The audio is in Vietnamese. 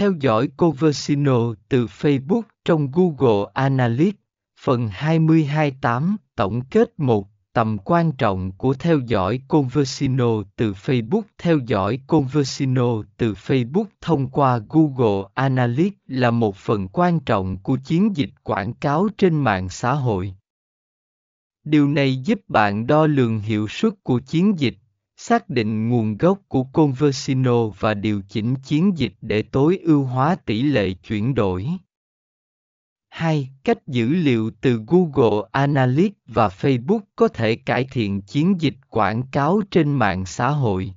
Theo dõi Coversino từ Facebook trong Google Analytics, phần 228 tổng kết 1 Tầm quan trọng của theo dõi Conversino từ Facebook Theo dõi Conversino từ Facebook thông qua Google Analytics là một phần quan trọng của chiến dịch quảng cáo trên mạng xã hội. Điều này giúp bạn đo lường hiệu suất của chiến dịch, xác định nguồn gốc của Conversino và điều chỉnh chiến dịch để tối ưu hóa tỷ lệ chuyển đổi. 2. Cách dữ liệu từ Google Analytics và Facebook có thể cải thiện chiến dịch quảng cáo trên mạng xã hội.